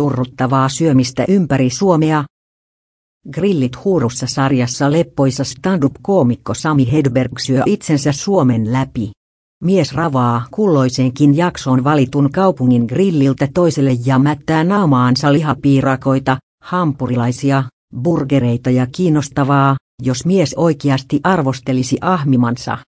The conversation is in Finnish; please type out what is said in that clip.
turruttavaa syömistä ympäri Suomea. Grillit huurussa sarjassa leppoisa stand-up-koomikko Sami Hedberg syö itsensä Suomen läpi. Mies ravaa kulloisenkin jaksoon valitun kaupungin grilliltä toiselle ja mättää naamaansa lihapiirakoita, hampurilaisia, burgereita ja kiinnostavaa, jos mies oikeasti arvostelisi ahmimansa.